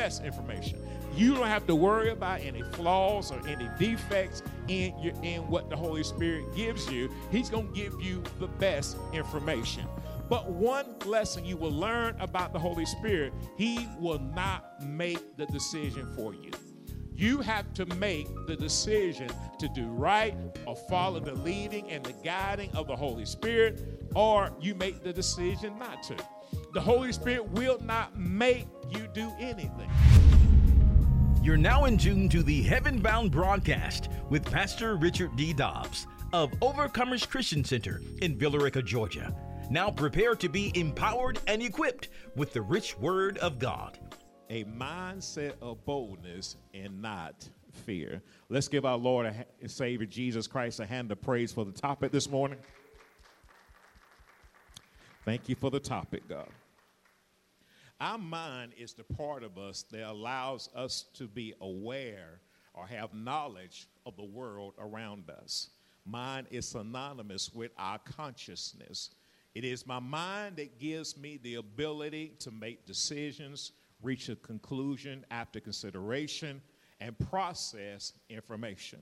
best information. You don't have to worry about any flaws or any defects in your in what the Holy Spirit gives you. He's going to give you the best information. But one lesson you will learn about the Holy Spirit, He will not make the decision for you. You have to make the decision to do right or follow the leading and the guiding of the Holy Spirit, or you make the decision not to. The Holy Spirit will not make you do anything. You're now in tune to the Heaven Bound broadcast with Pastor Richard D. Dobbs of Overcomers Christian Center in Villa Rica, Georgia. Now prepare to be empowered and equipped with the rich word of God. A mindset of boldness and not fear. Let's give our Lord and Savior Jesus Christ a hand of praise for the topic this morning. Thank you for the topic, God. Our mind is the part of us that allows us to be aware or have knowledge of the world around us. Mind is synonymous with our consciousness. It is my mind that gives me the ability to make decisions, reach a conclusion after consideration, and process information.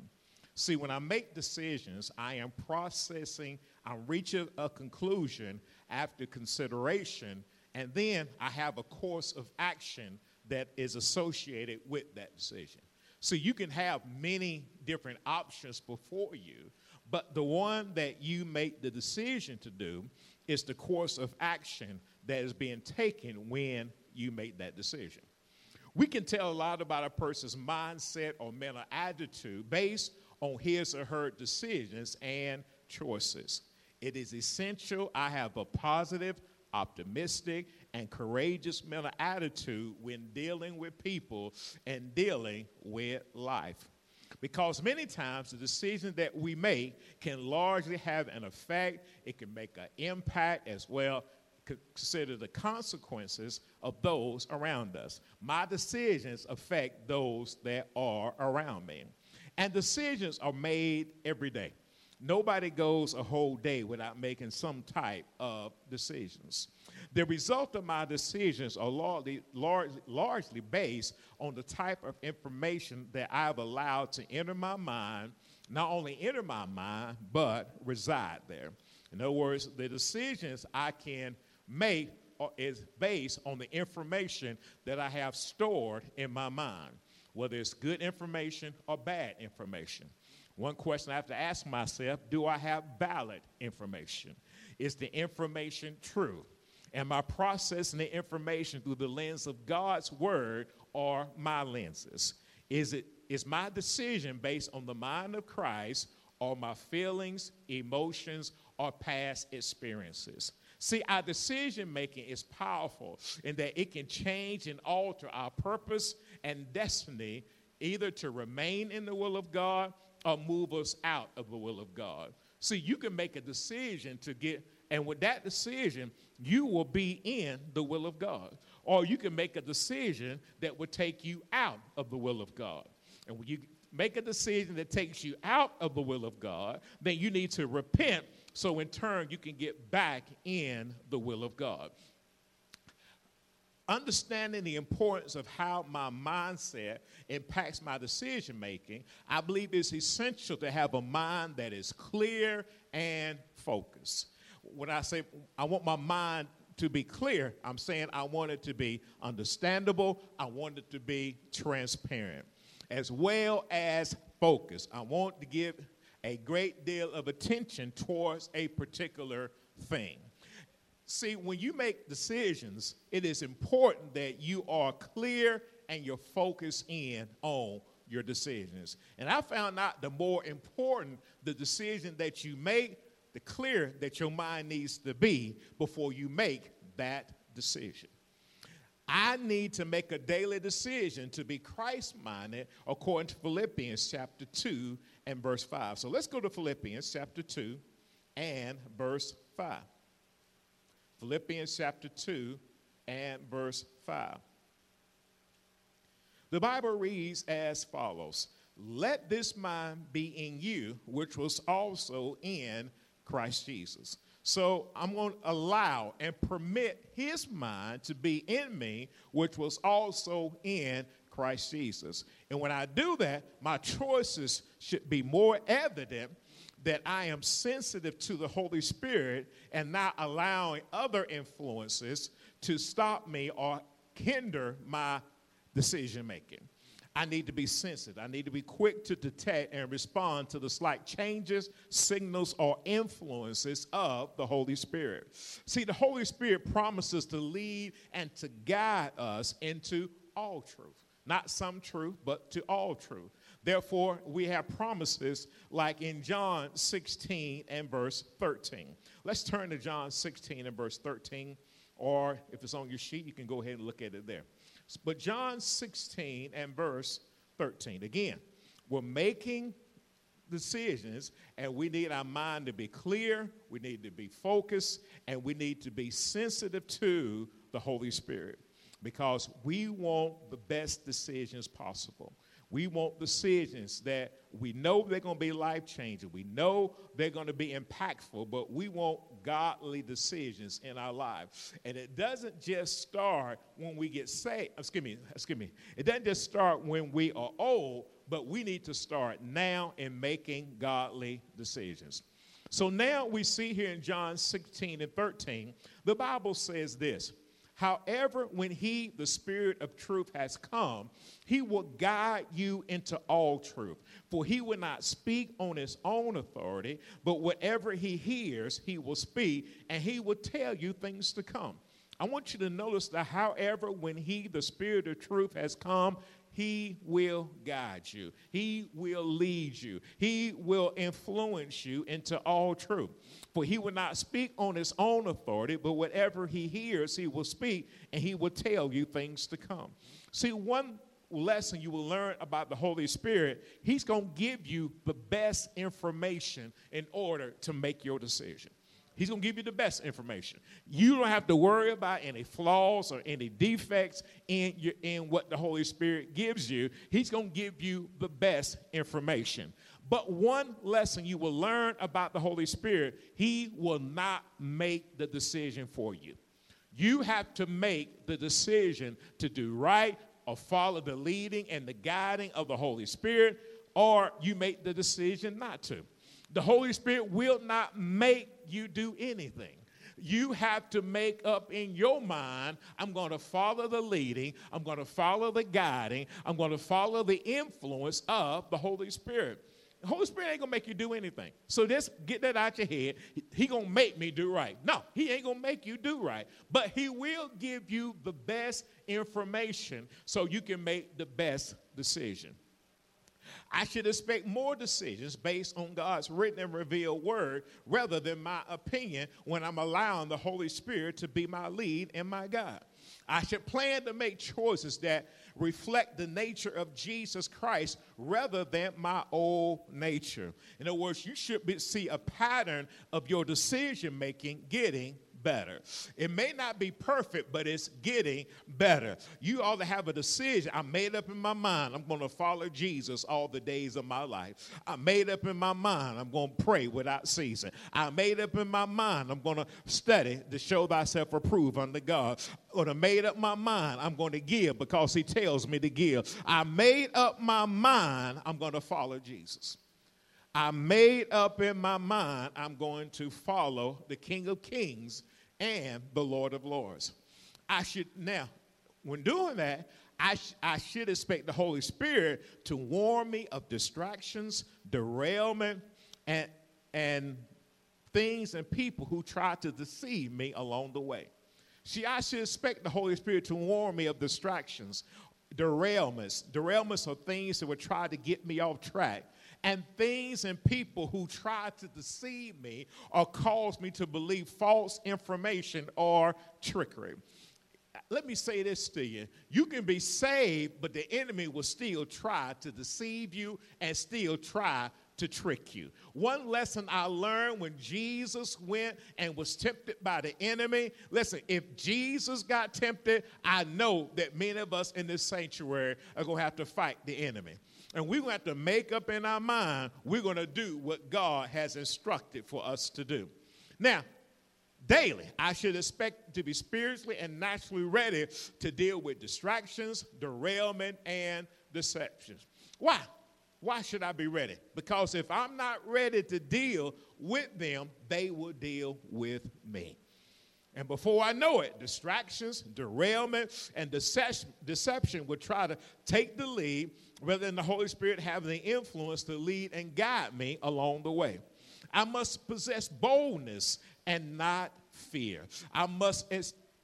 See, when I make decisions, I am processing, I'm reaching a conclusion after consideration, and then I have a course of action that is associated with that decision. So you can have many different options before you, but the one that you make the decision to do is the course of action that is being taken when you make that decision. We can tell a lot about a person's mindset or mental attitude based on his or her decisions and choices. It is essential I have a positive, optimistic, and courageous mental attitude when dealing with people and dealing with life. Because many times the decision that we make can largely have an effect, it can make an impact as well. Consider the consequences of those around us. My decisions affect those that are around me. And decisions are made every day. Nobody goes a whole day without making some type of decisions. The result of my decisions are largely, largely, based on the type of information that I've allowed to enter my mind, not only enter my mind, but reside there. In other words, the decisions I can make is based on the information that I have stored in my mind, whether it's good information or bad information. One question I have to ask myself do I have valid information? Is the information true? Am I processing the information through the lens of God's word or my lenses? Is it is my decision based on the mind of Christ or my feelings, emotions, or past experiences? See, our decision making is powerful in that it can change and alter our purpose and destiny, either to remain in the will of God or move us out of the will of God. See, you can make a decision to get, and with that decision, you will be in the will of God. Or you can make a decision that will take you out of the will of God. And when you make a decision that takes you out of the will of God, then you need to repent so in turn you can get back in the will of God understanding the importance of how my mindset impacts my decision making, I believe it's essential to have a mind that is clear and focused. When I say I want my mind to be clear, I'm saying I want it to be understandable, I want it to be transparent, as well as focused. I want to give a great deal of attention towards a particular thing. See, when you make decisions, it is important that you are clear and you're focused in on your decisions. And I found out the more important the decision that you make, the clearer that your mind needs to be before you make that decision. I need to make a daily decision to be Christ minded according to Philippians chapter 2 and verse 5. So let's go to Philippians chapter 2 and verse 5. Philippians chapter 2 and verse 5. The Bible reads as follows Let this mind be in you, which was also in Christ Jesus. So I'm going to allow and permit his mind to be in me, which was also in Christ Jesus. And when I do that, my choices should be more evident that I am sensitive to the Holy Spirit and not allowing other influences to stop me or hinder my decision making. I need to be sensitive. I need to be quick to detect and respond to the slight changes, signals, or influences of the Holy Spirit. See, the Holy Spirit promises to lead and to guide us into all truth. Not some truth, but to all truth. Therefore, we have promises like in John 16 and verse 13. Let's turn to John 16 and verse 13, or if it's on your sheet, you can go ahead and look at it there. But John 16 and verse 13. Again, we're making decisions and we need our mind to be clear, we need to be focused, and we need to be sensitive to the Holy Spirit because we want the best decisions possible. We want decisions that we know they're going to be life changing. We know they're going to be impactful, but we want godly decisions in our lives. And it doesn't just start when we get saved. Excuse me, excuse me. It doesn't just start when we are old, but we need to start now in making godly decisions. So now we see here in John 16 and 13, the Bible says this However, when he, the Spirit of truth, has come, he will guide you into all truth. For he will not speak on his own authority, but whatever he hears, he will speak, and he will tell you things to come. I want you to notice that, however, when he, the Spirit of truth, has come, he will guide you. He will lead you. He will influence you into all truth. For he will not speak on his own authority, but whatever he hears, he will speak, and he will tell you things to come. See, one lesson you will learn about the Holy Spirit, he's going to give you the best information in order to make your decision. He's going to give you the best information. You don't have to worry about any flaws or any defects in, your, in what the Holy Spirit gives you. He's going to give you the best information. But one lesson you will learn about the Holy Spirit, He will not make the decision for you. You have to make the decision to do right or follow the leading and the guiding of the Holy Spirit, or you make the decision not to. The Holy Spirit will not make you do anything. You have to make up in your mind I'm going to follow the leading, I'm going to follow the guiding, I'm going to follow the influence of the Holy Spirit. The Holy Spirit ain't gonna make you do anything. So just get that out your head. He gonna make me do right. No, he ain't gonna make you do right. But he will give you the best information so you can make the best decision. I should expect more decisions based on God's written and revealed word rather than my opinion when I'm allowing the Holy Spirit to be my lead and my guide. I should plan to make choices that reflect the nature of Jesus Christ rather than my old nature. In other words, you should be, see a pattern of your decision making getting better. It may not be perfect, but it's getting better. You ought to have a decision. I made up in my mind I'm going to follow Jesus all the days of my life. I made up in my mind I'm going to pray without ceasing. I made up in my mind I'm going to study to show thyself approved unto God. Or I made up my mind I'm going to give because he tells me to give. I made up my mind I'm going to follow Jesus. I made up in my mind I'm going to follow the King of Kings and the Lord of Lords. I should, now, when doing that, I, sh- I should expect the Holy Spirit to warn me of distractions, derailment, and, and things and people who try to deceive me along the way. See, I should expect the Holy Spirit to warn me of distractions, derailments. Derailments are things that would try to get me off track and things and people who try to deceive me or cause me to believe false information or trickery. Let me say this to you. You can be saved, but the enemy will still try to deceive you and still try to trick you. One lesson I learned when Jesus went and was tempted by the enemy listen, if Jesus got tempted, I know that many of us in this sanctuary are going to have to fight the enemy. And we're going to have to make up in our mind we're going to do what God has instructed for us to do. Now, Daily, I should expect to be spiritually and naturally ready to deal with distractions, derailment, and deceptions. Why? Why should I be ready? Because if I'm not ready to deal with them, they will deal with me. And before I know it, distractions, derailment, and deception, would try to take the lead rather than the Holy Spirit having the influence to lead and guide me along the way. I must possess boldness and not fear. I must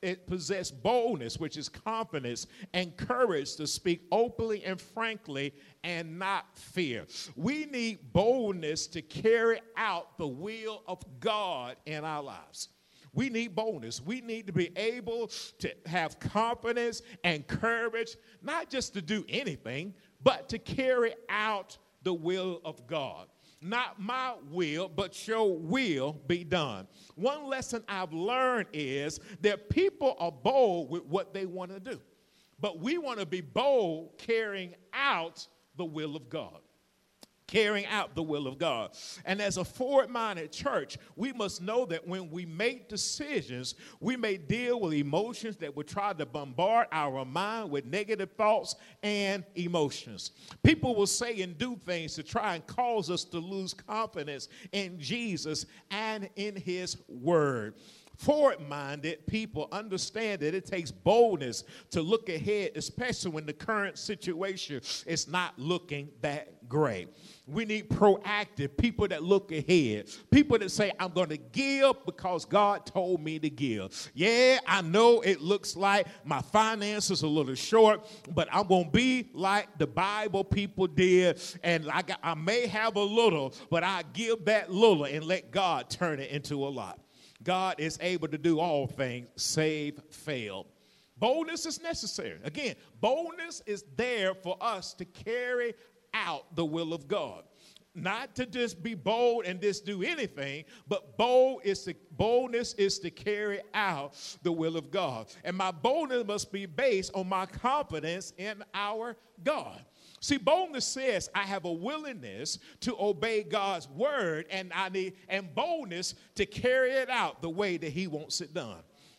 it possess boldness, which is confidence and courage to speak openly and frankly and not fear. We need boldness to carry out the will of God in our lives. We need boldness. We need to be able to have confidence and courage, not just to do anything, but to carry out the will of God. Not my will, but your will be done. One lesson I've learned is that people are bold with what they want to do, but we want to be bold carrying out the will of God carrying out the will of God. And as a forward minded church, we must know that when we make decisions, we may deal with emotions that would try to bombard our mind with negative thoughts and emotions. People will say and do things to try and cause us to lose confidence in Jesus and in His Word. Forward minded people understand that it takes boldness to look ahead, especially when the current situation is not looking that great. We need proactive people that look ahead, people that say, I'm going to give because God told me to give. Yeah, I know it looks like my finances are a little short, but I'm going to be like the Bible people did. And I, I may have a little, but I give that little and let God turn it into a lot. God is able to do all things, save, fail. Boldness is necessary. Again, boldness is there for us to carry out the will of God. Not to just be bold and just do anything, but bold is to, boldness is to carry out the will of God. And my boldness must be based on my confidence in our God. See, boldness says I have a willingness to obey God's word, and I need and boldness to carry it out the way that He wants it done.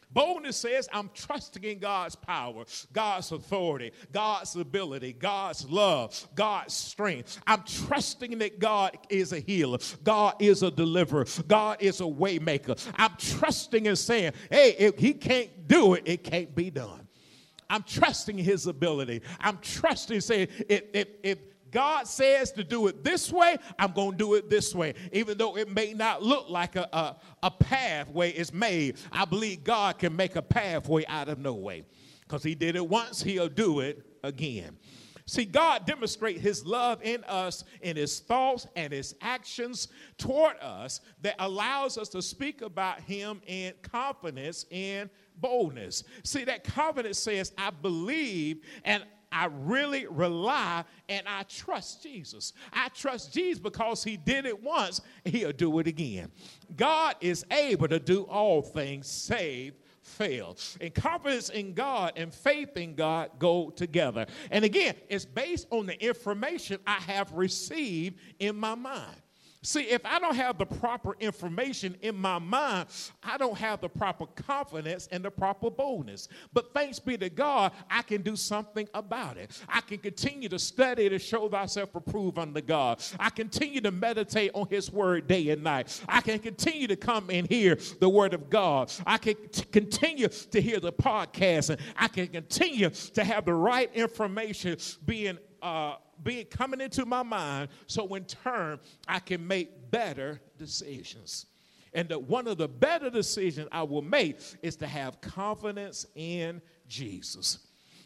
Boldness says I'm trusting in God's power, God's authority, God's ability, God's love, God's strength. I'm trusting that God is a healer, God is a deliverer, God is a waymaker. I'm trusting and saying, hey, if He can't do it, it can't be done. I'm trusting his ability. I'm trusting, saying, if, if, if God says to do it this way, I'm going to do it this way. Even though it may not look like a, a, a pathway is made, I believe God can make a pathway out of no way. Because he did it once, he'll do it again. See, God demonstrates his love in us in his thoughts and his actions toward us that allows us to speak about him in confidence and boldness. See, that confidence says, I believe and I really rely and I trust Jesus. I trust Jesus because he did it once, he'll do it again. God is able to do all things save fail. And confidence in God and faith in God go together. And again, it's based on the information I have received in my mind. See, if I don't have the proper information in my mind, I don't have the proper confidence and the proper boldness. But thanks be to God, I can do something about it. I can continue to study to show thyself approved unto God. I continue to meditate on His word day and night. I can continue to come and hear the word of God. I can t- continue to hear the podcast, and I can continue to have the right information being uh, being coming into my mind so in turn I can make better decisions. And that one of the better decisions I will make is to have confidence in Jesus.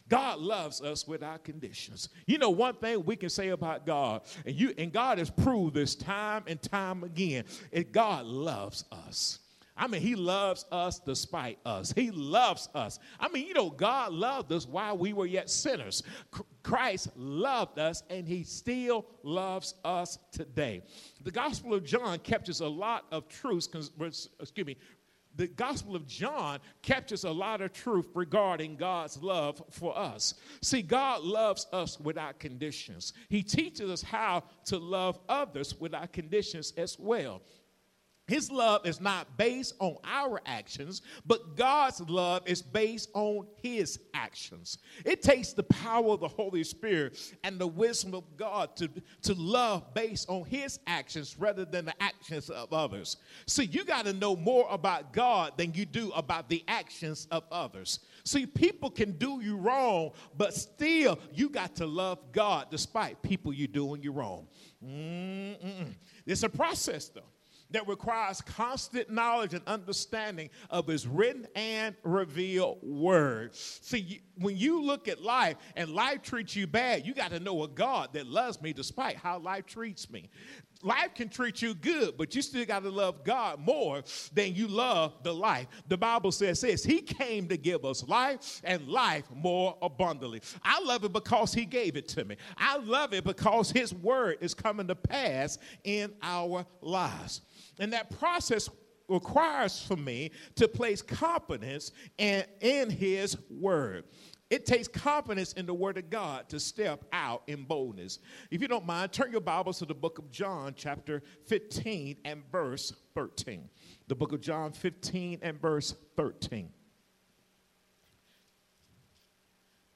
God loves us without conditions. You know, one thing we can say about God, and you and God has proved this time and time again, is God loves us. I mean, he loves us despite us. He loves us. I mean, you know, God loved us while we were yet sinners. Christ loved us and he still loves us today. The Gospel of John captures a lot of truths, excuse me, the Gospel of John captures a lot of truth regarding God's love for us. See, God loves us without conditions. He teaches us how to love others without conditions as well. His love is not based on our actions, but God's love is based on His actions. It takes the power of the Holy Spirit and the wisdom of God to, to love based on His actions rather than the actions of others. See, you got to know more about God than you do about the actions of others. See, people can do you wrong, but still, you got to love God despite people you doing you wrong. Mm-mm. It's a process, though that requires constant knowledge and understanding of his written and revealed word. See, when you look at life and life treats you bad, you got to know a God that loves me despite how life treats me. Life can treat you good, but you still got to love God more than you love the life. The Bible says this He came to give us life and life more abundantly. I love it because He gave it to me. I love it because His word is coming to pass in our lives. And that process requires for me to place confidence in, in his word. It takes confidence in the word of God to step out in boldness. If you don't mind, turn your Bibles to the book of John, chapter 15 and verse 13. The book of John 15 and verse 13.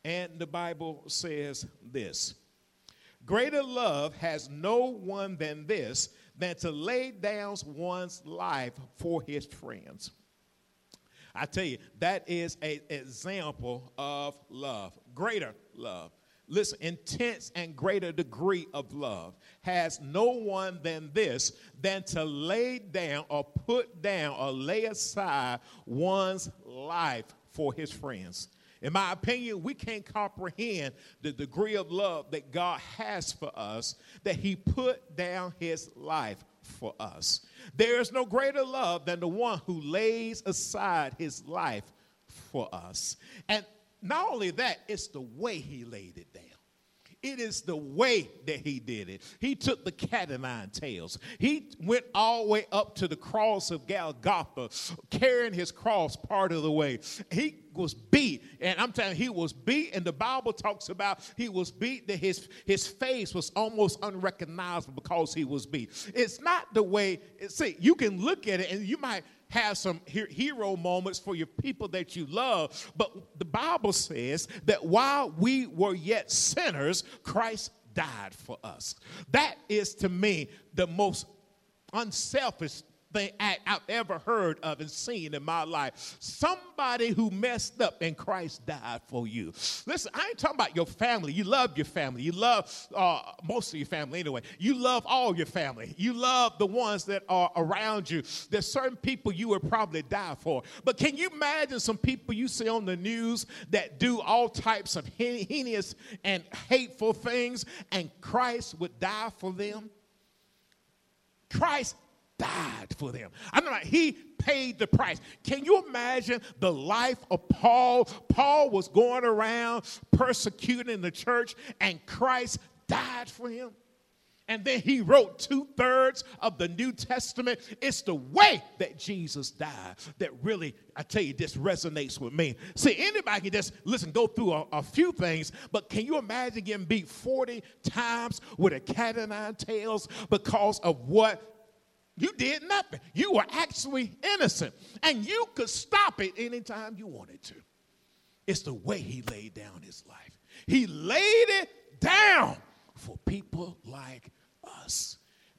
And the Bible says this Greater love has no one than this than to lay down one's life for his friends. I tell you, that is an example of love, greater love. Listen, intense and greater degree of love has no one than this than to lay down or put down or lay aside one's life for his friends. In my opinion, we can't comprehend the degree of love that God has for us, that He put down His life for us. There is no greater love than the one who lays aside His life for us. And not only that, it's the way He laid it down. It is the way that he did it. He took the cat o' nine tails. He went all the way up to the cross of Golgotha, carrying his cross part of the way. He was beat, and I'm telling you, he was beat, and the Bible talks about he was beat that his, his face was almost unrecognizable because he was beat. It's not the way, see, you can look at it and you might have some hero moments for your people that you love. But the Bible says that while we were yet sinners, Christ died for us. That is to me the most unselfish thing I've ever heard of and seen in my life. Somebody who messed up and Christ died for you. Listen, I ain't talking about your family. You love your family. You love uh, most of your family anyway. You love all your family. You love the ones that are around you. There's certain people you would probably die for. But can you imagine some people you see on the news that do all types of heinous and hateful things and Christ would die for them? Christ died for them. I'm not, he paid the price. Can you imagine the life of Paul? Paul was going around persecuting the church, and Christ died for him. And then he wrote two thirds of the New Testament. It's the way that Jesus died that really, I tell you, this resonates with me. See, anybody can just listen, go through a, a few things, but can you imagine getting beat 40 times with a cat o' nine tails because of what you did nothing. You were actually innocent. And you could stop it anytime you wanted to. It's the way he laid down his life. He laid it down for people like us.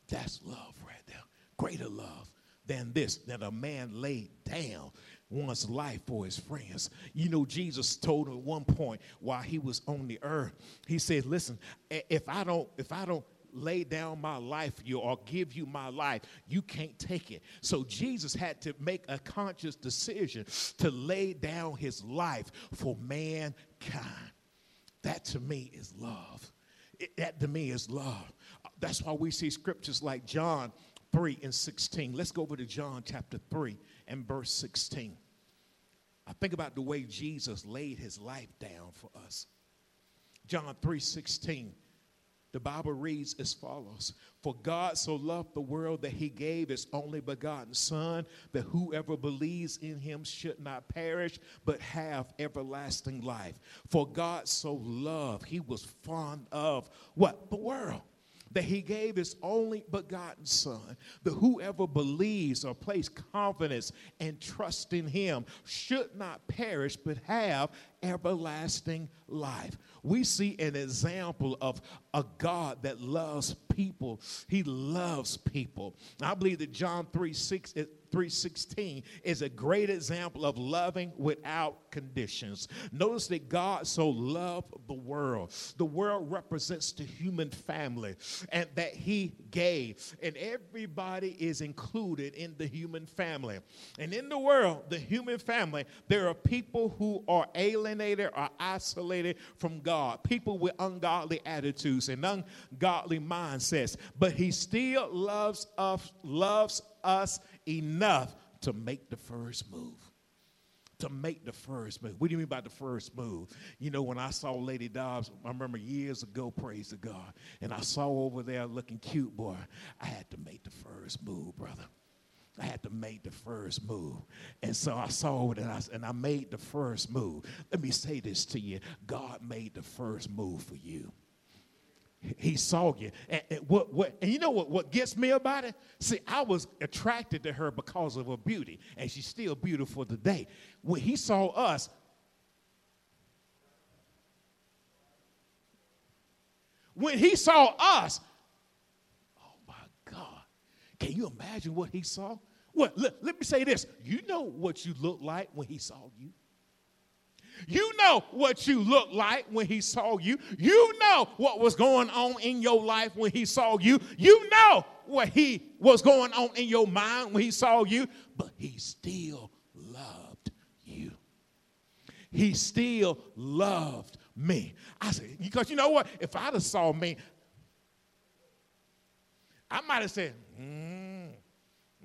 That's love right there. Greater love than this, that a man laid down one's life for his friends. You know, Jesus told him at one point while he was on the earth, he said, Listen, if I don't, if I don't lay down my life you or give you my life, you can't take it. So Jesus had to make a conscious decision to lay down his life for mankind. That to me is love. It, that to me is love. That's why we see scriptures like John 3 and 16. Let's go over to John chapter 3 and verse 16. I think about the way Jesus laid his life down for us. John 3 16. The Bible reads as follows For God so loved the world that he gave his only begotten Son, that whoever believes in him should not perish, but have everlasting life. For God so loved, he was fond of what? The world that he gave his only begotten Son, that whoever believes or place confidence and trust in him should not perish but have everlasting life. We see an example of a God that loves people. He loves people. I believe that John 3 6 3:16 is a great example of loving without conditions. Notice that God so loved the world. The world represents the human family and that he gave and everybody is included in the human family. And in the world, the human family, there are people who are alienated or isolated from God, people with ungodly attitudes and ungodly mindsets, but he still loves us loves us enough to make the first move. To make the first move. What do you mean by the first move? You know, when I saw Lady Dobbs, I remember years ago, praise the God, and I saw over there looking cute, boy, I had to make the first move, brother. I had to make the first move. And so I saw it and I, and I made the first move. Let me say this to you God made the first move for you. He saw you. And, and, what, what, and you know what, what gets me about it? See, I was attracted to her because of her beauty, and she's still beautiful today. When he saw us, when he saw us, oh my God, can you imagine what he saw? Well, let, let me say this. You know what you look like when he saw you? You know what you looked like when he saw you. You know what was going on in your life when he saw you. You know what he was going on in your mind when he saw you, but he still loved you. He still loved me. I said, because you know what? If I'd have saw me, I might have said, mm,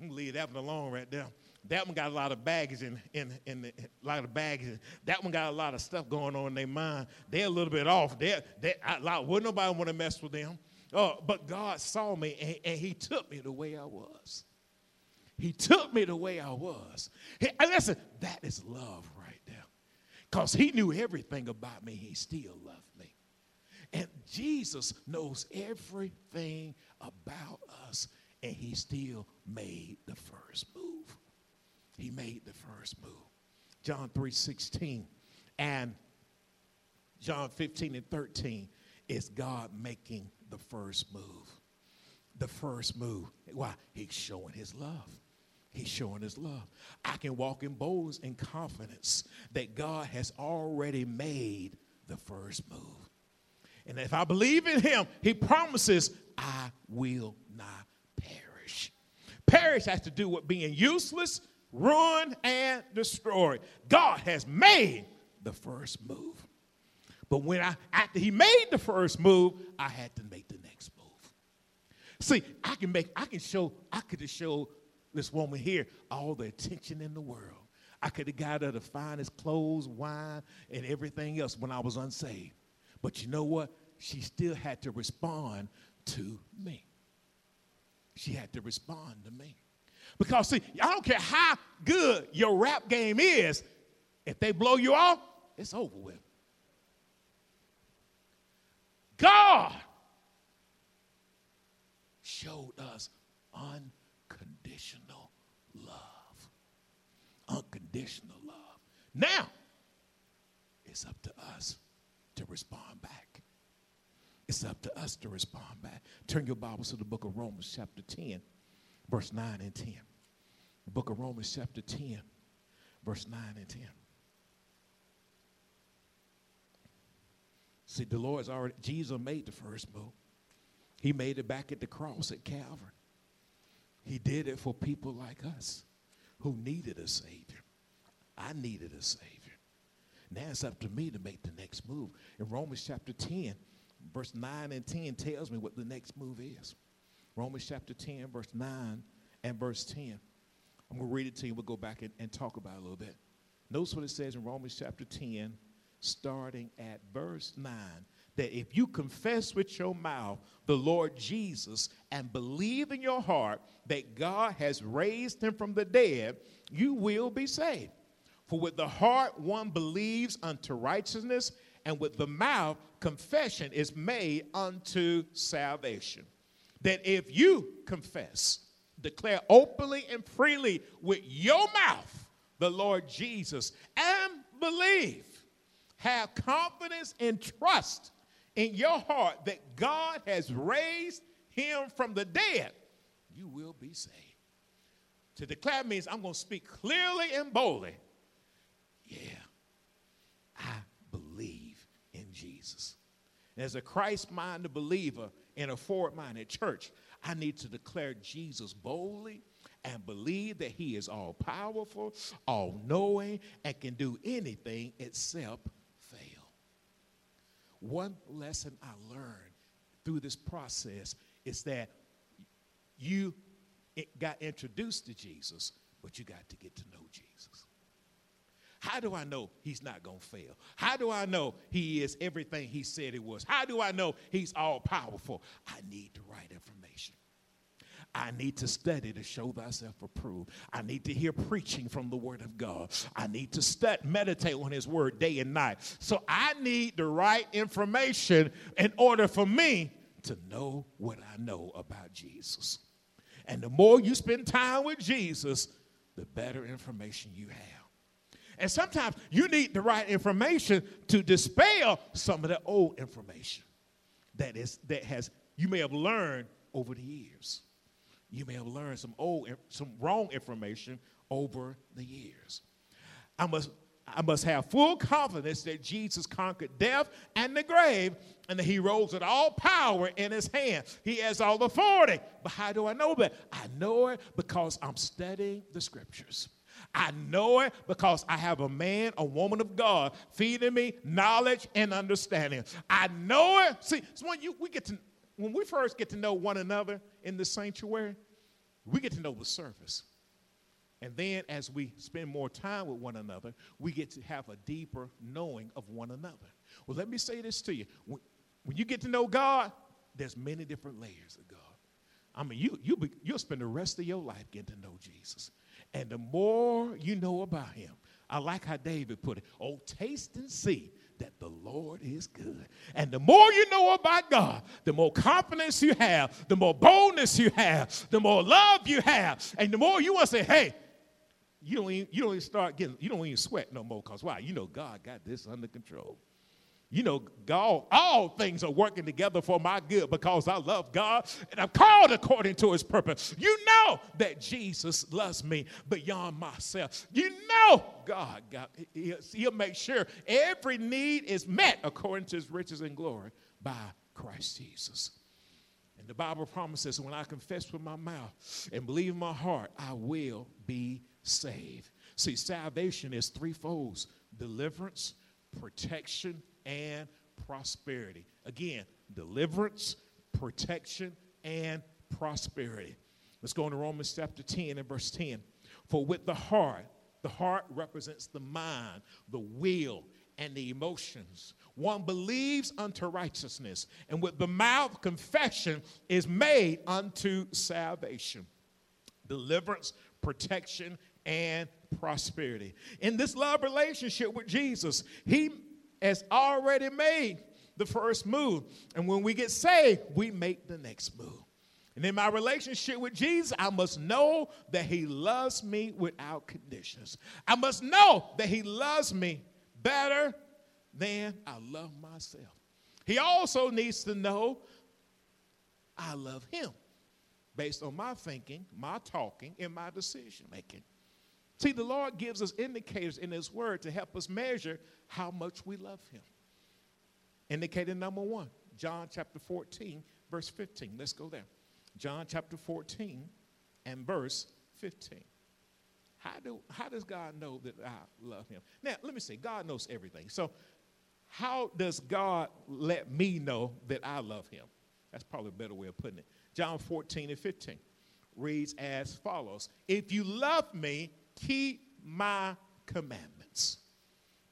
I'm gonna leave that one alone right there. That one got a lot of baggage in, in, in the, a lot of baggage. That one got a lot of stuff going on in their mind. They're a little bit off. They're, they're, I, wouldn't nobody want to mess with them. Uh, but God saw me and, and, He took me the way I was. He took me the way I was. He, listen, that is love right there. Because He knew everything about me. He still loved me. And Jesus knows everything about us, and He still made the first move he made the first move. John 3 16 and John 15 and 13 is God making the first move. The first move. Why? He's showing his love. He's showing his love. I can walk in boldness and confidence that God has already made the first move. And if I believe in him, he promises I will not perish. Perish has to do with being useless ruined, and destroyed. God has made the first move. But when I after he made the first move, I had to make the next move. See, I can make, I can show, I could have showed this woman here all the attention in the world. I could have got her the finest clothes, wine, and everything else when I was unsaved. But you know what? She still had to respond to me. She had to respond to me. Because, see, I don't care how good your rap game is, if they blow you off, it's over with. God showed us unconditional love. Unconditional love. Now, it's up to us to respond back. It's up to us to respond back. Turn your Bibles to the book of Romans, chapter 10, verse 9 and 10. The book of Romans, chapter 10, verse 9 and 10. See, the Lord's already, Jesus made the first move. He made it back at the cross at Calvary. He did it for people like us who needed a Savior. I needed a Savior. Now it's up to me to make the next move. In Romans chapter 10, verse 9 and 10 tells me what the next move is. Romans chapter 10, verse 9 and verse 10. I'm going to read it to you. We'll go back and, and talk about it a little bit. Notice what it says in Romans chapter 10, starting at verse 9 that if you confess with your mouth the Lord Jesus and believe in your heart that God has raised him from the dead, you will be saved. For with the heart one believes unto righteousness, and with the mouth confession is made unto salvation. That if you confess, declare openly and freely with your mouth the Lord Jesus and believe, have confidence and trust in your heart that God has raised him from the dead, you will be saved. To declare means I'm going to speak clearly and boldly. Yeah, I believe in Jesus. as a Christ minded believer in a forward minded church, I need to declare Jesus boldly and believe that he is all powerful, all knowing, and can do anything except fail. One lesson I learned through this process is that you got introduced to Jesus, but you got to get to know Jesus. How do I know he's not going to fail? How do I know he is everything he said he was? How do I know he's all powerful? I need the right information. I need to study to show thyself approved. I need to hear preaching from the word of God. I need to study, meditate on his word day and night. So I need the right information in order for me to know what I know about Jesus. And the more you spend time with Jesus, the better information you have. And sometimes you need the right information to dispel some of the old information that is that has you may have learned over the years. You may have learned some old some wrong information over the years. I must I must have full confidence that Jesus conquered death and the grave and that he rose with all power in his hand. He has all authority. But how do I know that? I know it because I'm studying the scriptures. I know it because I have a man, a woman of God feeding me knowledge and understanding. I know it. See, so when you we get to when we first get to know one another in the sanctuary, we get to know the surface. And then as we spend more time with one another, we get to have a deeper knowing of one another. Well, let me say this to you. When, when you get to know God, there's many different layers of God. I mean, you, you, you'll spend the rest of your life getting to know Jesus. And the more you know about him, I like how David put it, oh, taste and see that the Lord is good. And the more you know about God, the more confidence you have, the more boldness you have, the more love you have, and the more you want to say, hey, you don't even, you don't even start getting, you don't even sweat no more because why? You know God got this under control you know, God, all things are working together for my good because I love God and I'm called according to his purpose. You know that Jesus loves me beyond myself. You know God, got, he'll make sure every need is met according to his riches and glory by Christ Jesus. And the Bible promises when I confess with my mouth and believe in my heart, I will be saved. See, salvation is threefold deliverance, protection, and prosperity. Again, deliverance, protection, and prosperity. Let's go into Romans chapter 10 and verse 10. For with the heart, the heart represents the mind, the will, and the emotions. One believes unto righteousness, and with the mouth, confession is made unto salvation. Deliverance, protection, and prosperity. In this love relationship with Jesus, He has already made the first move. And when we get saved, we make the next move. And in my relationship with Jesus, I must know that He loves me without conditions. I must know that He loves me better than I love myself. He also needs to know I love Him based on my thinking, my talking, and my decision making. See, the Lord gives us indicators in His Word to help us measure how much we love Him. Indicator number one, John chapter 14, verse 15. Let's go there. John chapter 14 and verse 15. How, do, how does God know that I love Him? Now, let me say, God knows everything. So, how does God let me know that I love Him? That's probably a better way of putting it. John 14 and 15 reads as follows If you love me, keep my commandments.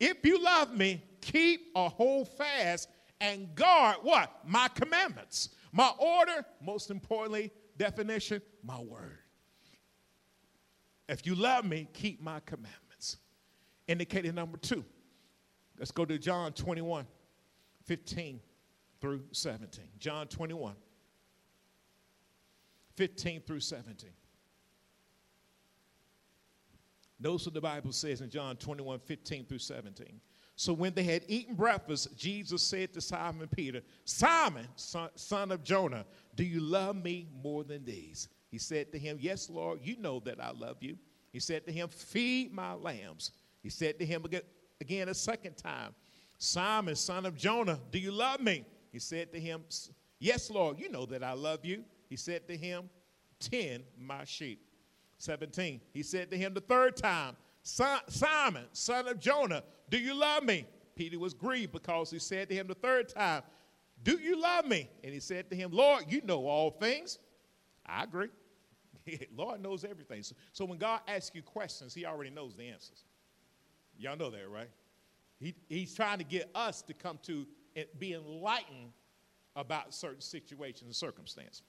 If you love me, keep or hold fast and guard what? My commandments. My order, most importantly, definition, my word. If you love me, keep my commandments. Indicator number two. Let's go to John 21, 15 through 17. John 21, 15 through 17. Notice what the Bible says in John 21 15 through 17. So when they had eaten breakfast, Jesus said to Simon Peter, Simon, son, of Jonah, do you love me more than these? He said to him, Yes, Lord, you know that I love you. He said to him, Feed my lambs. He said to him again a second time, Simon, son of Jonah, do you love me? He said to him, Yes, Lord, you know that I love you. He said to him, Tend my sheep. 17. He said to him the third time, Simon, son of Jonah, do you love me? Peter was grieved because he said to him the third time, Do you love me? And he said to him, Lord, you know all things. I agree. Lord knows everything. So, so, when God asks you questions, he already knows the answers. Y'all know that, right? He, he's trying to get us to come to eh, be enlightened about certain situations and circumstances.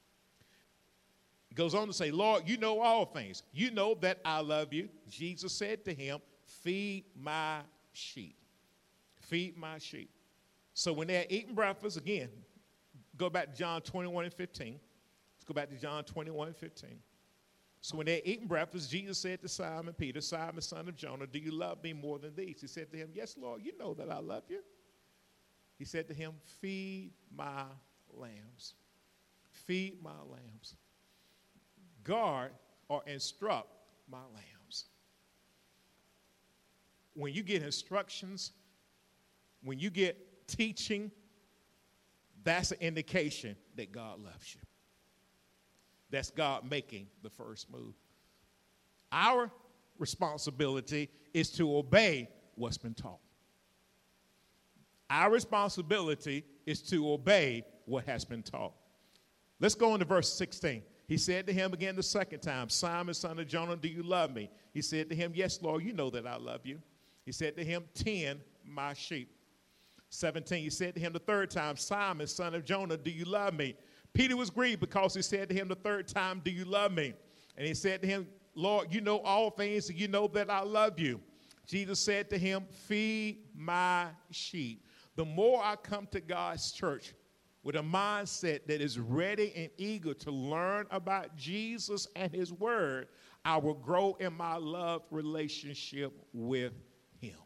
Goes on to say, Lord, you know all things. You know that I love you. Jesus said to him, Feed my sheep. Feed my sheep. So when they're eating breakfast, again, go back to John 21 and 15. Let's go back to John 21 and 15. So when they're eating breakfast, Jesus said to Simon Peter, Simon, son of Jonah, do you love me more than these? He said to him, Yes, Lord, you know that I love you. He said to him, Feed my lambs. Feed my lambs guard or instruct my lambs. When you get instructions, when you get teaching, that's an indication that God loves you. That's God making the first move. Our responsibility is to obey what's been taught. Our responsibility is to obey what has been taught. Let's go into verse 16. He said to him again the second time, Simon, son of Jonah, do you love me? He said to him, Yes, Lord, you know that I love you. He said to him, Tend my sheep. 17, he said to him the third time, Simon, son of Jonah, do you love me? Peter was grieved because he said to him the third time, Do you love me? And he said to him, Lord, you know all things, and you know that I love you. Jesus said to him, Feed my sheep. The more I come to God's church, with a mindset that is ready and eager to learn about Jesus and His Word, I will grow in my love relationship with Him.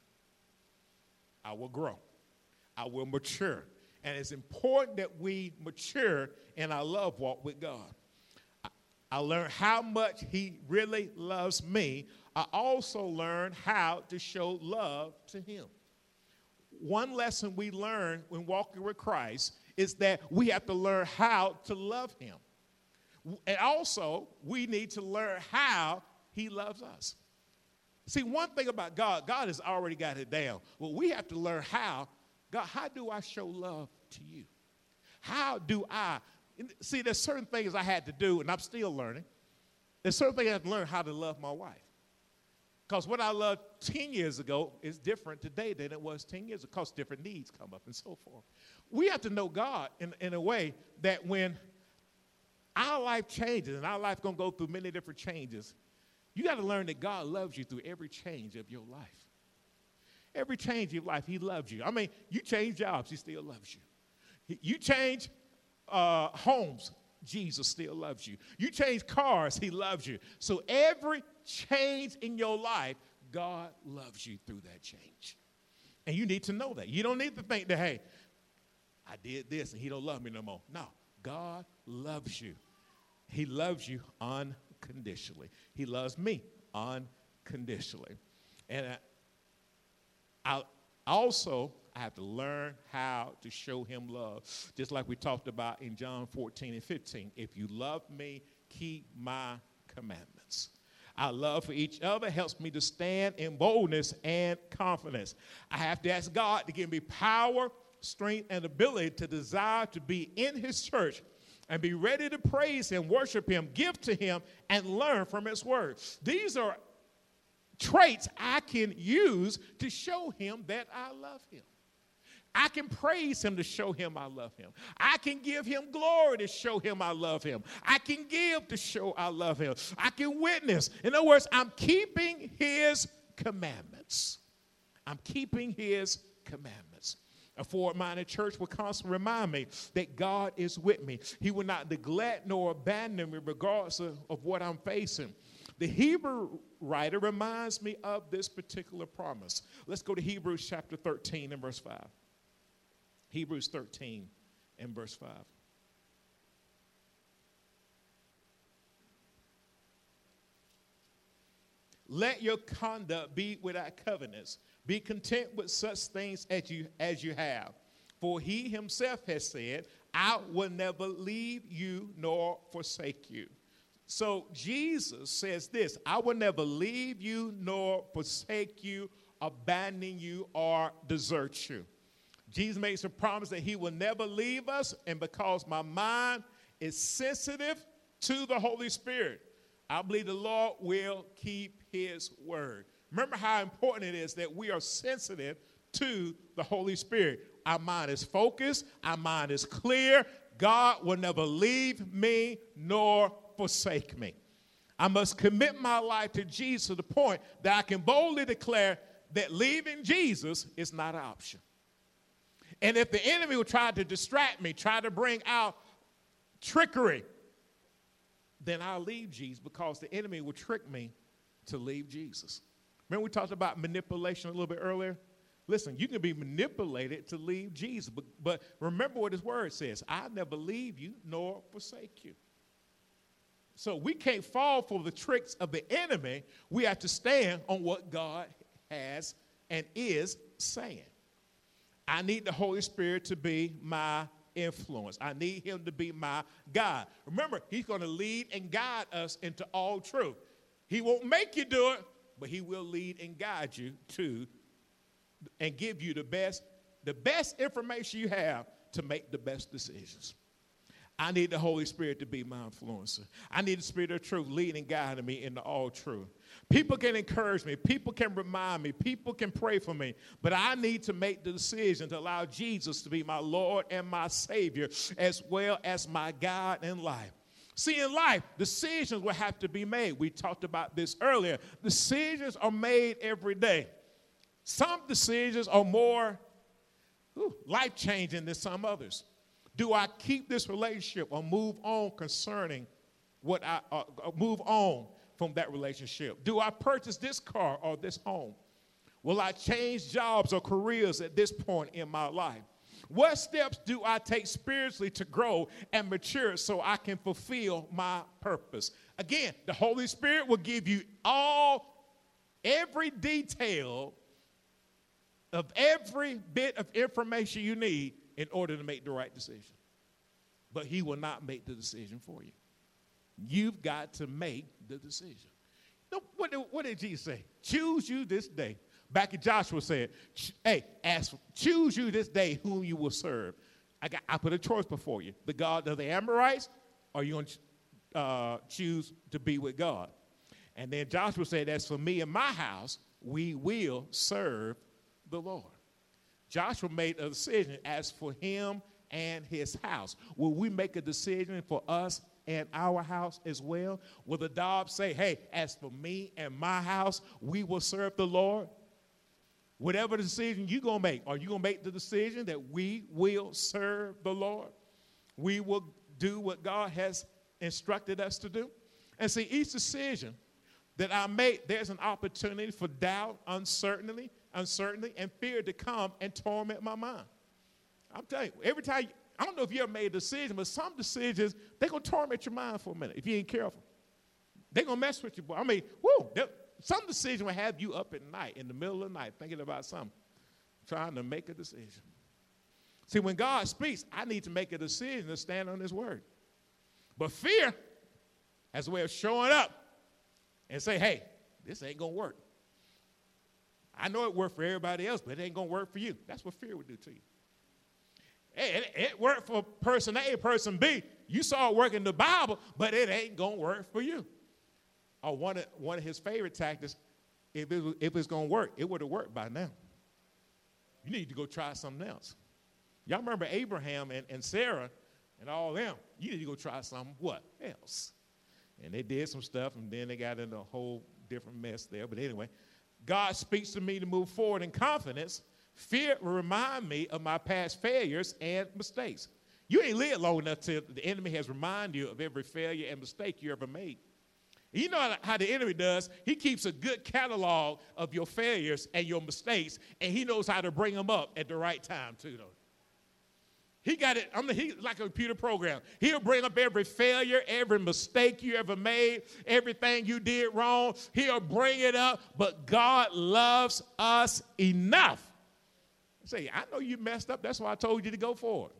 I will grow. I will mature. And it's important that we mature in our love walk with God. I learned how much He really loves me. I also learned how to show love to Him. One lesson we learn when walking with Christ is that we have to learn how to love him. And also, we need to learn how he loves us. See, one thing about God, God has already got it down. Well, we have to learn how. God, how do I show love to you? How do I? See, there's certain things I had to do, and I'm still learning. There's certain things I have to learn how to love my wife. Because what I loved 10 years ago is different today than it was 10 years ago, because different needs come up and so forth we have to know God in, in a way that when our life changes, and our life gonna go through many different changes, you got to learn that God loves you through every change of your life. Every change of life, He loves you. I mean, you change jobs, He still loves you. You change uh, homes, Jesus still loves you. You change cars, He loves you. So every change in your life, God loves you through that change. And you need to know that. You don't need to think that, hey, I did this and he don't love me no more. No, God loves you. He loves you unconditionally. He loves me unconditionally. And I, I also I have to learn how to show him love. Just like we talked about in John 14 and 15. If you love me, keep my commandments. Our love for each other helps me to stand in boldness and confidence. I have to ask God to give me power strength, and ability to desire to be in his church and be ready to praise him, worship him, give to him, and learn from his word. These are traits I can use to show him that I love him. I can praise him to show him I love him. I can give him glory to show him I love him. I can give to show I love him. I can witness. In other words, I'm keeping his commandments. I'm keeping his commandments. A forward minded church will constantly remind me that God is with me. He will not neglect nor abandon me regardless of, of what I'm facing. The Hebrew writer reminds me of this particular promise. Let's go to Hebrews chapter 13 and verse 5. Hebrews 13 and verse 5. Let your conduct be without covetousness be content with such things as you, as you have. For he himself has said, I will never leave you nor forsake you. So Jesus says this I will never leave you nor forsake you, abandon you, or desert you. Jesus makes a promise that he will never leave us, and because my mind is sensitive to the Holy Spirit, I believe the Lord will keep his word. Remember how important it is that we are sensitive to the Holy Spirit. Our mind is focused, our mind is clear. God will never leave me nor forsake me. I must commit my life to Jesus to the point that I can boldly declare that leaving Jesus is not an option. And if the enemy will try to distract me, try to bring out trickery, then I'll leave Jesus because the enemy will trick me to leave Jesus. Remember, we talked about manipulation a little bit earlier? Listen, you can be manipulated to leave Jesus, but, but remember what his word says I never leave you nor forsake you. So we can't fall for the tricks of the enemy. We have to stand on what God has and is saying. I need the Holy Spirit to be my influence. I need him to be my God. Remember, he's going to lead and guide us into all truth. He won't make you do it, but he will lead and guide you to and give you the best the best information you have to make the best decisions. I need the Holy Spirit to be my influencer. I need the Spirit of truth leading and guiding me into all truth. People can encourage me, people can remind me, people can pray for me, but I need to make the decision to allow Jesus to be my Lord and my Savior, as well as my God in life. See, in life, decisions will have to be made. We talked about this earlier. Decisions are made every day. Some decisions are more life changing than some others. Do I keep this relationship or move on concerning what I uh, uh, move on from that relationship? Do I purchase this car or this home? Will I change jobs or careers at this point in my life? What steps do I take spiritually to grow and mature so I can fulfill my purpose? Again, the Holy Spirit will give you all, every detail of every bit of information you need in order to make the right decision. But He will not make the decision for you. You've got to make the decision. What did, Jesus say? Choose you this day Back in Joshua said, hey, ask, choose you this day whom you will serve. I, got, I put a choice before you. The God of the Amorites, or you going to uh, choose to be with God? And then Joshua said, as for me and my house, we will serve the Lord. Joshua made a decision as for him and his house. Will we make a decision for us and our house as well? Will the Dobbs say, hey, as for me and my house, we will serve the Lord? Whatever decision you're going to make, are you going to make the decision that we will serve the Lord? We will do what God has instructed us to do? And see, each decision that I make, there's an opportunity for doubt, uncertainty, uncertainty, and fear to come and torment my mind. I'm telling you, every time, I don't know if you ever made a decision, but some decisions, they're going to torment your mind for a minute if you ain't careful. They're going to mess with you. I mean, whoo, some decision will have you up at night, in the middle of the night, thinking about something, trying to make a decision. See, when God speaks, I need to make a decision to stand on His word. But fear has a way of showing up and say, hey, this ain't to work. I know it worked for everybody else, but it ain't to work for you. That's what fear would do to you. It, it worked for person A, person B. You saw it work in the Bible, but it ain't to work for you or one of, one of his favorite tactics, if, it, if it's to work, it would have worked by now. You need to go try something else. Y'all remember Abraham and, and Sarah and all them. You need to go try something what else? And they did some stuff, and then they got into a whole different mess there. But anyway, God speaks to me to move forward in confidence, Fear will remind me of my past failures and mistakes. You ain't lived long enough till the enemy has reminded you of every failure and mistake you ever made. You know how the enemy does? He keeps a good catalog of your failures and your mistakes, and he knows how to bring them up at the right time, too, though. He got it. I'm he like a computer program. He'll bring up every failure, every mistake you ever made, everything you did wrong. He'll bring it up. But God loves us enough. Say, I know you messed up. That's why I told you to go forward.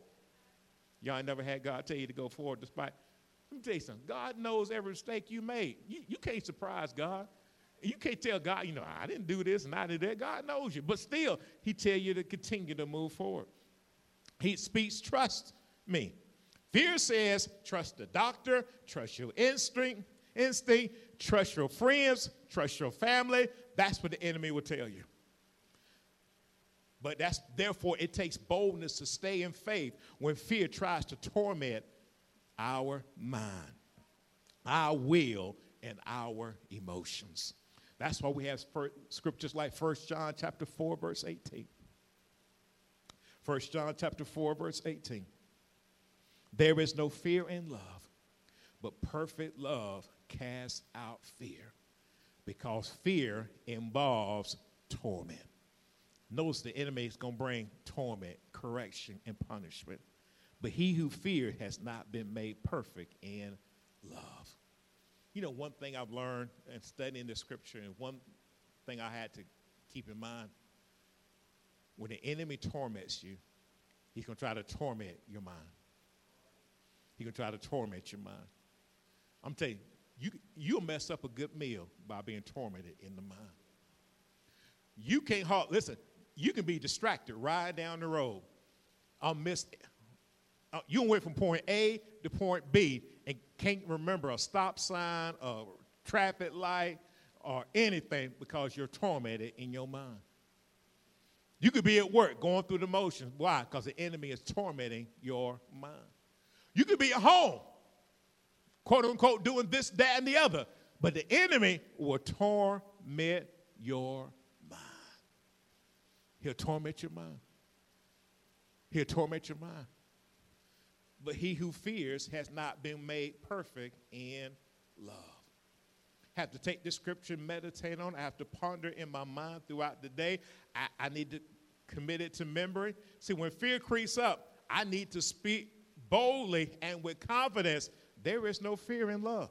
Y'all never had God tell you to go forward despite. Let me tell you something. God knows every mistake you made. You, you can't surprise God. You can't tell God, you know, I didn't do this and I did that. God knows you. But still, He tell you to continue to move forward. He speaks, trust me. Fear says, trust the doctor, trust your instinct, instinct, trust your friends, trust your family. That's what the enemy will tell you. But that's therefore it takes boldness to stay in faith when fear tries to torment our mind, our will, and our emotions. That's why we have scriptures like 1 John chapter 4, verse 18. 1 John chapter 4, verse 18. There is no fear in love, but perfect love casts out fear, because fear involves torment. Notice the enemy is going to bring torment, correction, and punishment. But he who feared has not been made perfect in love. You know, one thing I've learned in studying the scripture, and one thing I had to keep in mind when the enemy torments you, he's going to try to torment your mind. He's going to try to torment your mind. I'm telling you, you, you'll mess up a good meal by being tormented in the mind. You can't halt, listen, you can be distracted right down the road. I'll miss, uh, you went from point A to point B and can't remember a stop sign, a traffic light, or anything because you're tormented in your mind. You could be at work going through the motions. Why? Because the enemy is tormenting your mind. You could be at home, quote unquote, doing this, that, and the other. But the enemy will torment your mind. He'll torment your mind. He'll torment your mind. But he who fears has not been made perfect in love. Have to take this scripture, meditate on. I have to ponder in my mind throughout the day. I, I need to commit it to memory. See, when fear creeps up, I need to speak boldly and with confidence. There is no fear in love.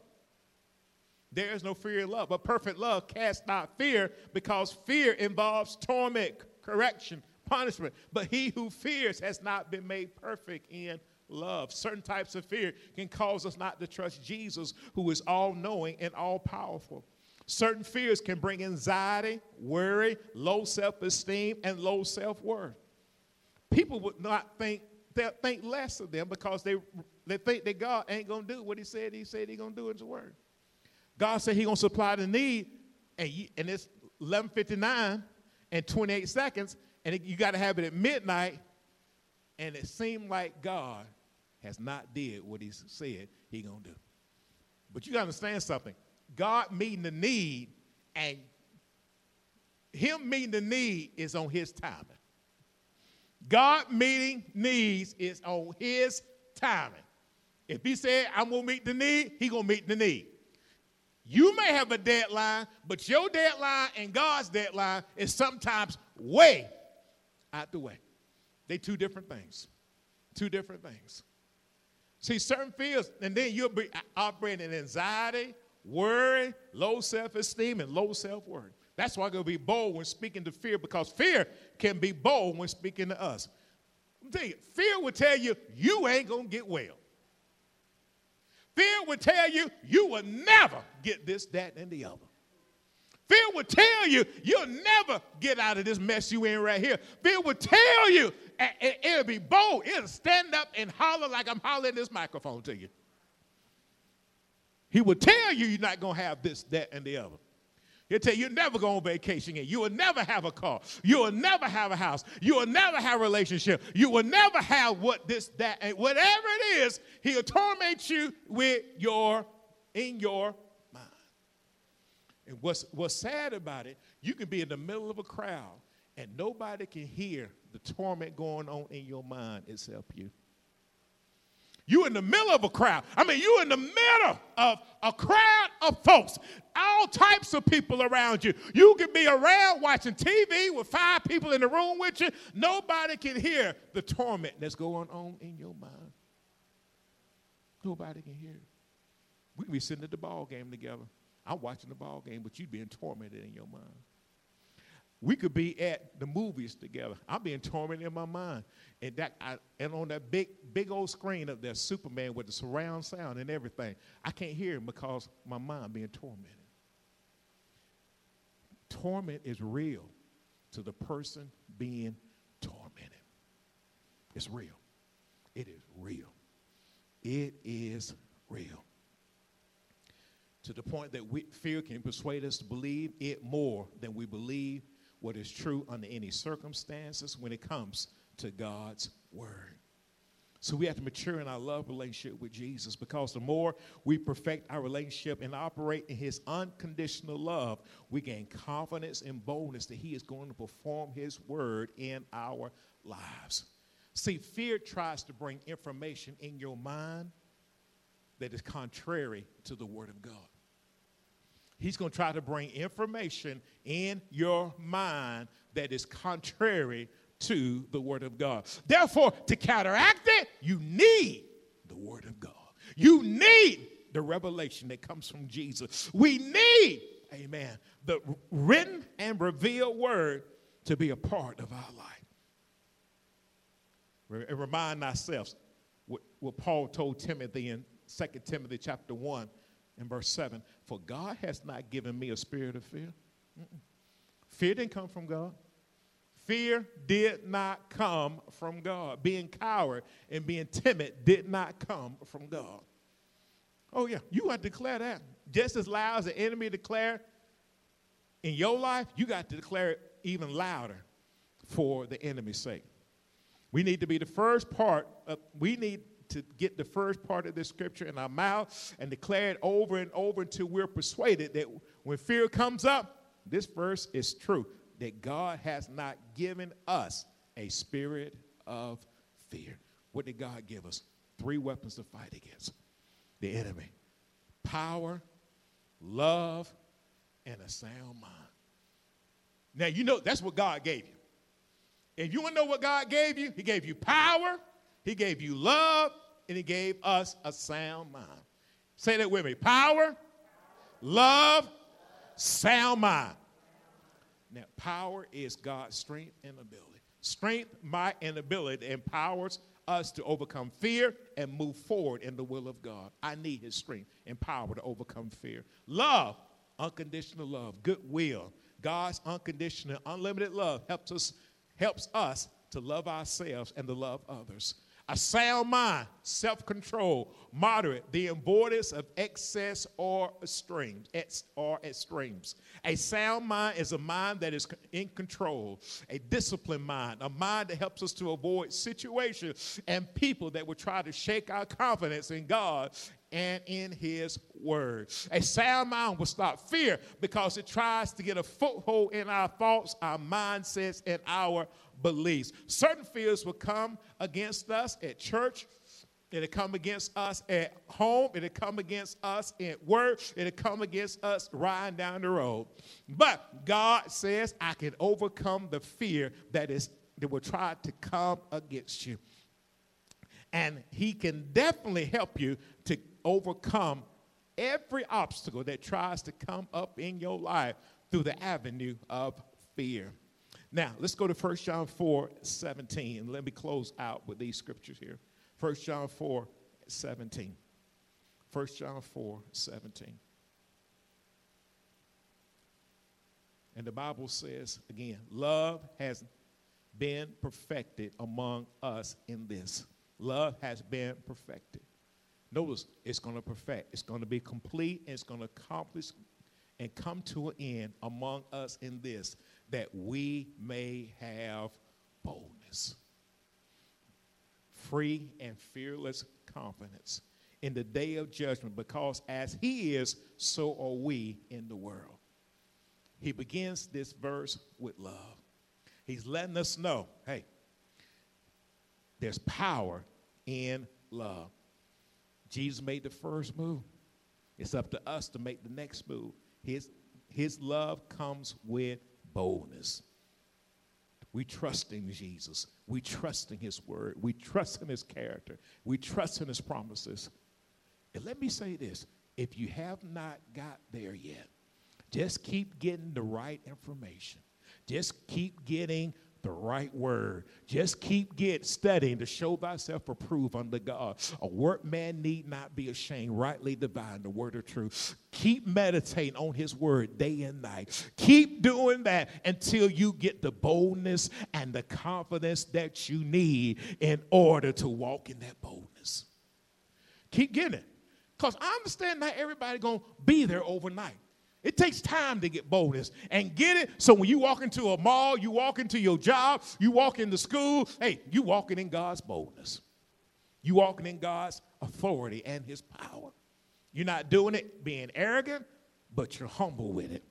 There is no fear in love. But perfect love casts out fear because fear involves torment, correction, punishment. But he who fears has not been made perfect in love. Certain types of fear can cause us not to trust Jesus, who is all knowing and all powerful. Certain fears can bring anxiety, worry, low self esteem, and low self worth. People would not think, they think less of them because they, they think that God ain't going to do what He said He said He's going to do in His Word. God said He's going to supply the need, and, you, and it's 11:59 and 28 seconds, and you got to have it at midnight, and it seemed like God has not did what He said He to do. But you got to understand something. God meeting the need and him meeting the need is on his timing. God meeting needs is on his timing. If he said, I'm to meet the need, he to meet the need. You may have a deadline, but your deadline and God's deadline is sometimes way out the way. They two different things. Two different things. See, certain fears, and then you'll be operating in anxiety, worry, low self esteem, and low self worth. That's why I'm going to be bold when speaking to fear because fear can be bold when speaking to us. I'm telling you, fear will tell you you ain't going to get well. Fear will tell you you will never get this, that, and the other. Fear will tell you you'll never get out of this mess you in right here. Fear will tell you, it'll be bold. It'll stand up and holler like I'm hollering this microphone to you. He will tell you you're not going to have this, that, and the other. He'll tell you you're never going on vacation again. You will never have a car. You will never have a house. You will never have a relationship. You will never have what this, that, and whatever it is, he'll torment you with your, in your. And what's, what's sad about it, you can be in the middle of a crowd And nobody can hear the torment going on in your mind except you. You in the middle of a crowd. I mean, you in the middle of a crowd of folks, all types of people around you. You can be around watching TV with five people in the room with you. Nobody can hear the torment that's going on in your mind. Nobody can hear. We can be sitting at the ball game together. I'm watching the ball game, but you're being tormented in your mind. We could be at the movies together. I'm being tormented in my mind. And that I, and on that big, big old screen up there, Superman with the surround sound and everything. I can't hear him because my mind being tormented. Torment is real to the person being tormented. It's real. It is real. It is real. To the point that we, fear can persuade us to believe it more than we believe what is true under any circumstances when it comes to God's word. So we have to mature in our love relationship with Jesus because the more we perfect our relationship and operate in his unconditional love, we gain confidence and boldness that he is going to perform his word in our lives. See, fear tries to bring information in your mind that is contrary to the word of God. He's going to try to bring information in your mind that is contrary to the Word of God. Therefore, to counteract it, you need the Word of God. You need the revelation that comes from Jesus. We need, amen, the written and revealed Word to be a part of our life. And remind ourselves what, what Paul told Timothy in 2 Timothy chapter 1 in verse 7 For God has not given me a spirit of fear. Mm-mm. Fear didn't come from God. Fear did not come from God. Being coward and being timid did not come from God. Oh, yeah, you got to declare that. Just as loud as the enemy declare in your life, you got to declare it even louder for the enemy's sake. We need to be the first part of, we need to get the first part of this scripture in our mouth and declare it over and over until we're persuaded that when fear comes up, this verse is true that God has not given us a spirit of fear. What did God give us? Three weapons to fight against the enemy power, love, and a sound mind. Now, you know that's what God gave you. If you want to know what God gave you, He gave you power, He gave you love, and He gave us a sound mind. Say that with me power, love, sound mind. Now, power is God's strength and ability. Strength, might, and ability empowers us to overcome fear and move forward in the will of God. I need His strength and power to overcome fear. Love, unconditional love, goodwill. God's unconditional, unlimited love helps us, helps us to love ourselves and to love others. A sound mind, self control, moderate, the avoidance of excess or extremes, or extremes. A sound mind is a mind that is in control, a disciplined mind, a mind that helps us to avoid situations and people that would try to shake our confidence in God and in his word. A sound mind will stop fear because it tries to get a foothold in our thoughts, our mindsets, and our beliefs. Certain fears will come against us at church. It'll come against us at home. It'll come against us at work. It'll come against us riding down the road. But God says, I can overcome the fear that is that will try to come against you. And He can definitely help you to overcome every obstacle that tries to come up in your life through the avenue of fear. Now, let's go to 1 John 4 17. And let me close out with these scriptures here. 1 John 4 17. 1 John 4 17. And the Bible says again, love has been perfected among us in this. Love has been perfected. Notice it's going to perfect, it's going to be complete, and it's going to accomplish and come to an end among us in this that we may have boldness, free and fearless confidence in the day of judgment, because as He is, so are we in the world. He begins this verse with love. He's letting us know hey, there's power in love. Jesus made the first move. It's up to us to make the next move. His, his love comes with boldness. We trust in Jesus. We trust in His word. We trust in His character. We trust in His promises. And let me say this if you have not got there yet, just keep getting the right information. Just keep getting the right word. Just keep get studying to show thyself approved unto God. A workman need not be ashamed, rightly divine the word of truth. Keep meditating on his word day and night. Keep doing that until you get the boldness and the confidence that you need in order to walk in that boldness. Keep getting it. Because I understand not everybody gonna be there overnight. It takes time to get boldness and get it. So when you walk into a mall, you walk into your job, you walk into school, hey, you walking in God's boldness. You walking in God's authority and his power. You're not doing it being arrogant, but you're humble with it.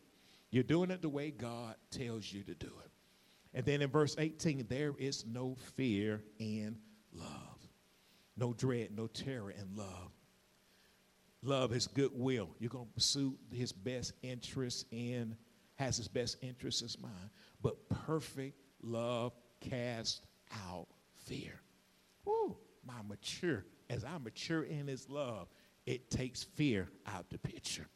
You're doing it the way God tells you to do it. And then in verse 18, there is no fear in love, no dread, no terror in love love his goodwill. You're going to pursue his best interests in, has his best interests as mine. But perfect love casts out fear. Woo, my mature, as I mature in his love, it takes fear out the picture.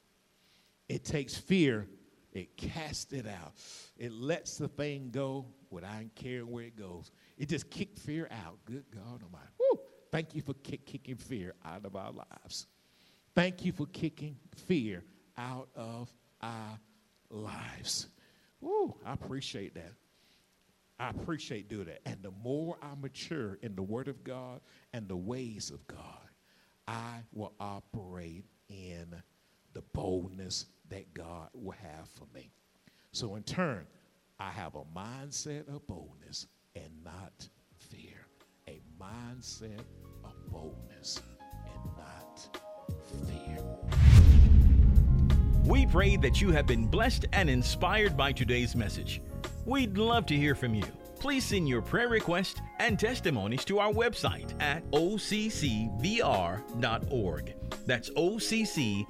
It takes fear, it casts it out. It lets the thing go without caring where it goes. It just kicks fear out. Good God Almighty. Woo, thank you for kick, kicking fear out of our lives. Thank you for kicking fear out of our lives. Woo, I appreciate that. I appreciate doing that. And the more I mature in the Word of God and the ways of God, I will operate in the boldness that God will have for me. So, in turn, I have a mindset of boldness and not fear. A mindset of boldness fear. We pray that you have been blessed and inspired by today's message. We'd love to hear from you. Please send your prayer requests and testimonies to our website at occvr.org. That's occvr.org.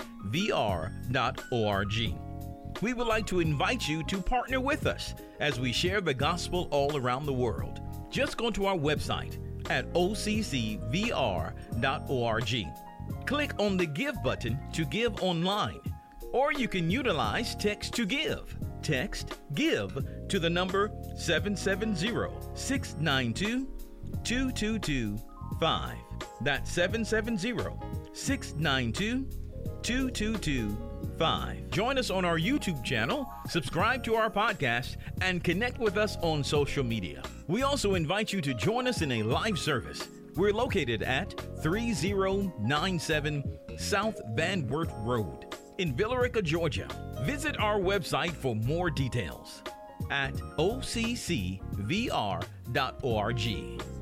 We would like to invite you to partner with us as we share the gospel all around the world. Just go to our website at occvr.org Click on the Give button to give online, or you can utilize Text to Give. Text GIVE to the number 770 692 2225. That's 770 692 2225. Join us on our YouTube channel, subscribe to our podcast, and connect with us on social media. We also invite you to join us in a live service we're located at 3097 South Van Wert Road in Villa Rica, Georgia. Visit our website for more details at occvr.org.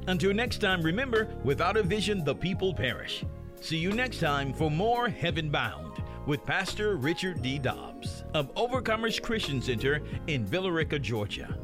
Until next time, remember, without a vision, the people perish. See you next time for more Heaven Bound with Pastor Richard D. Dobbs of Overcomers Christian Center in Villa Rica, Georgia.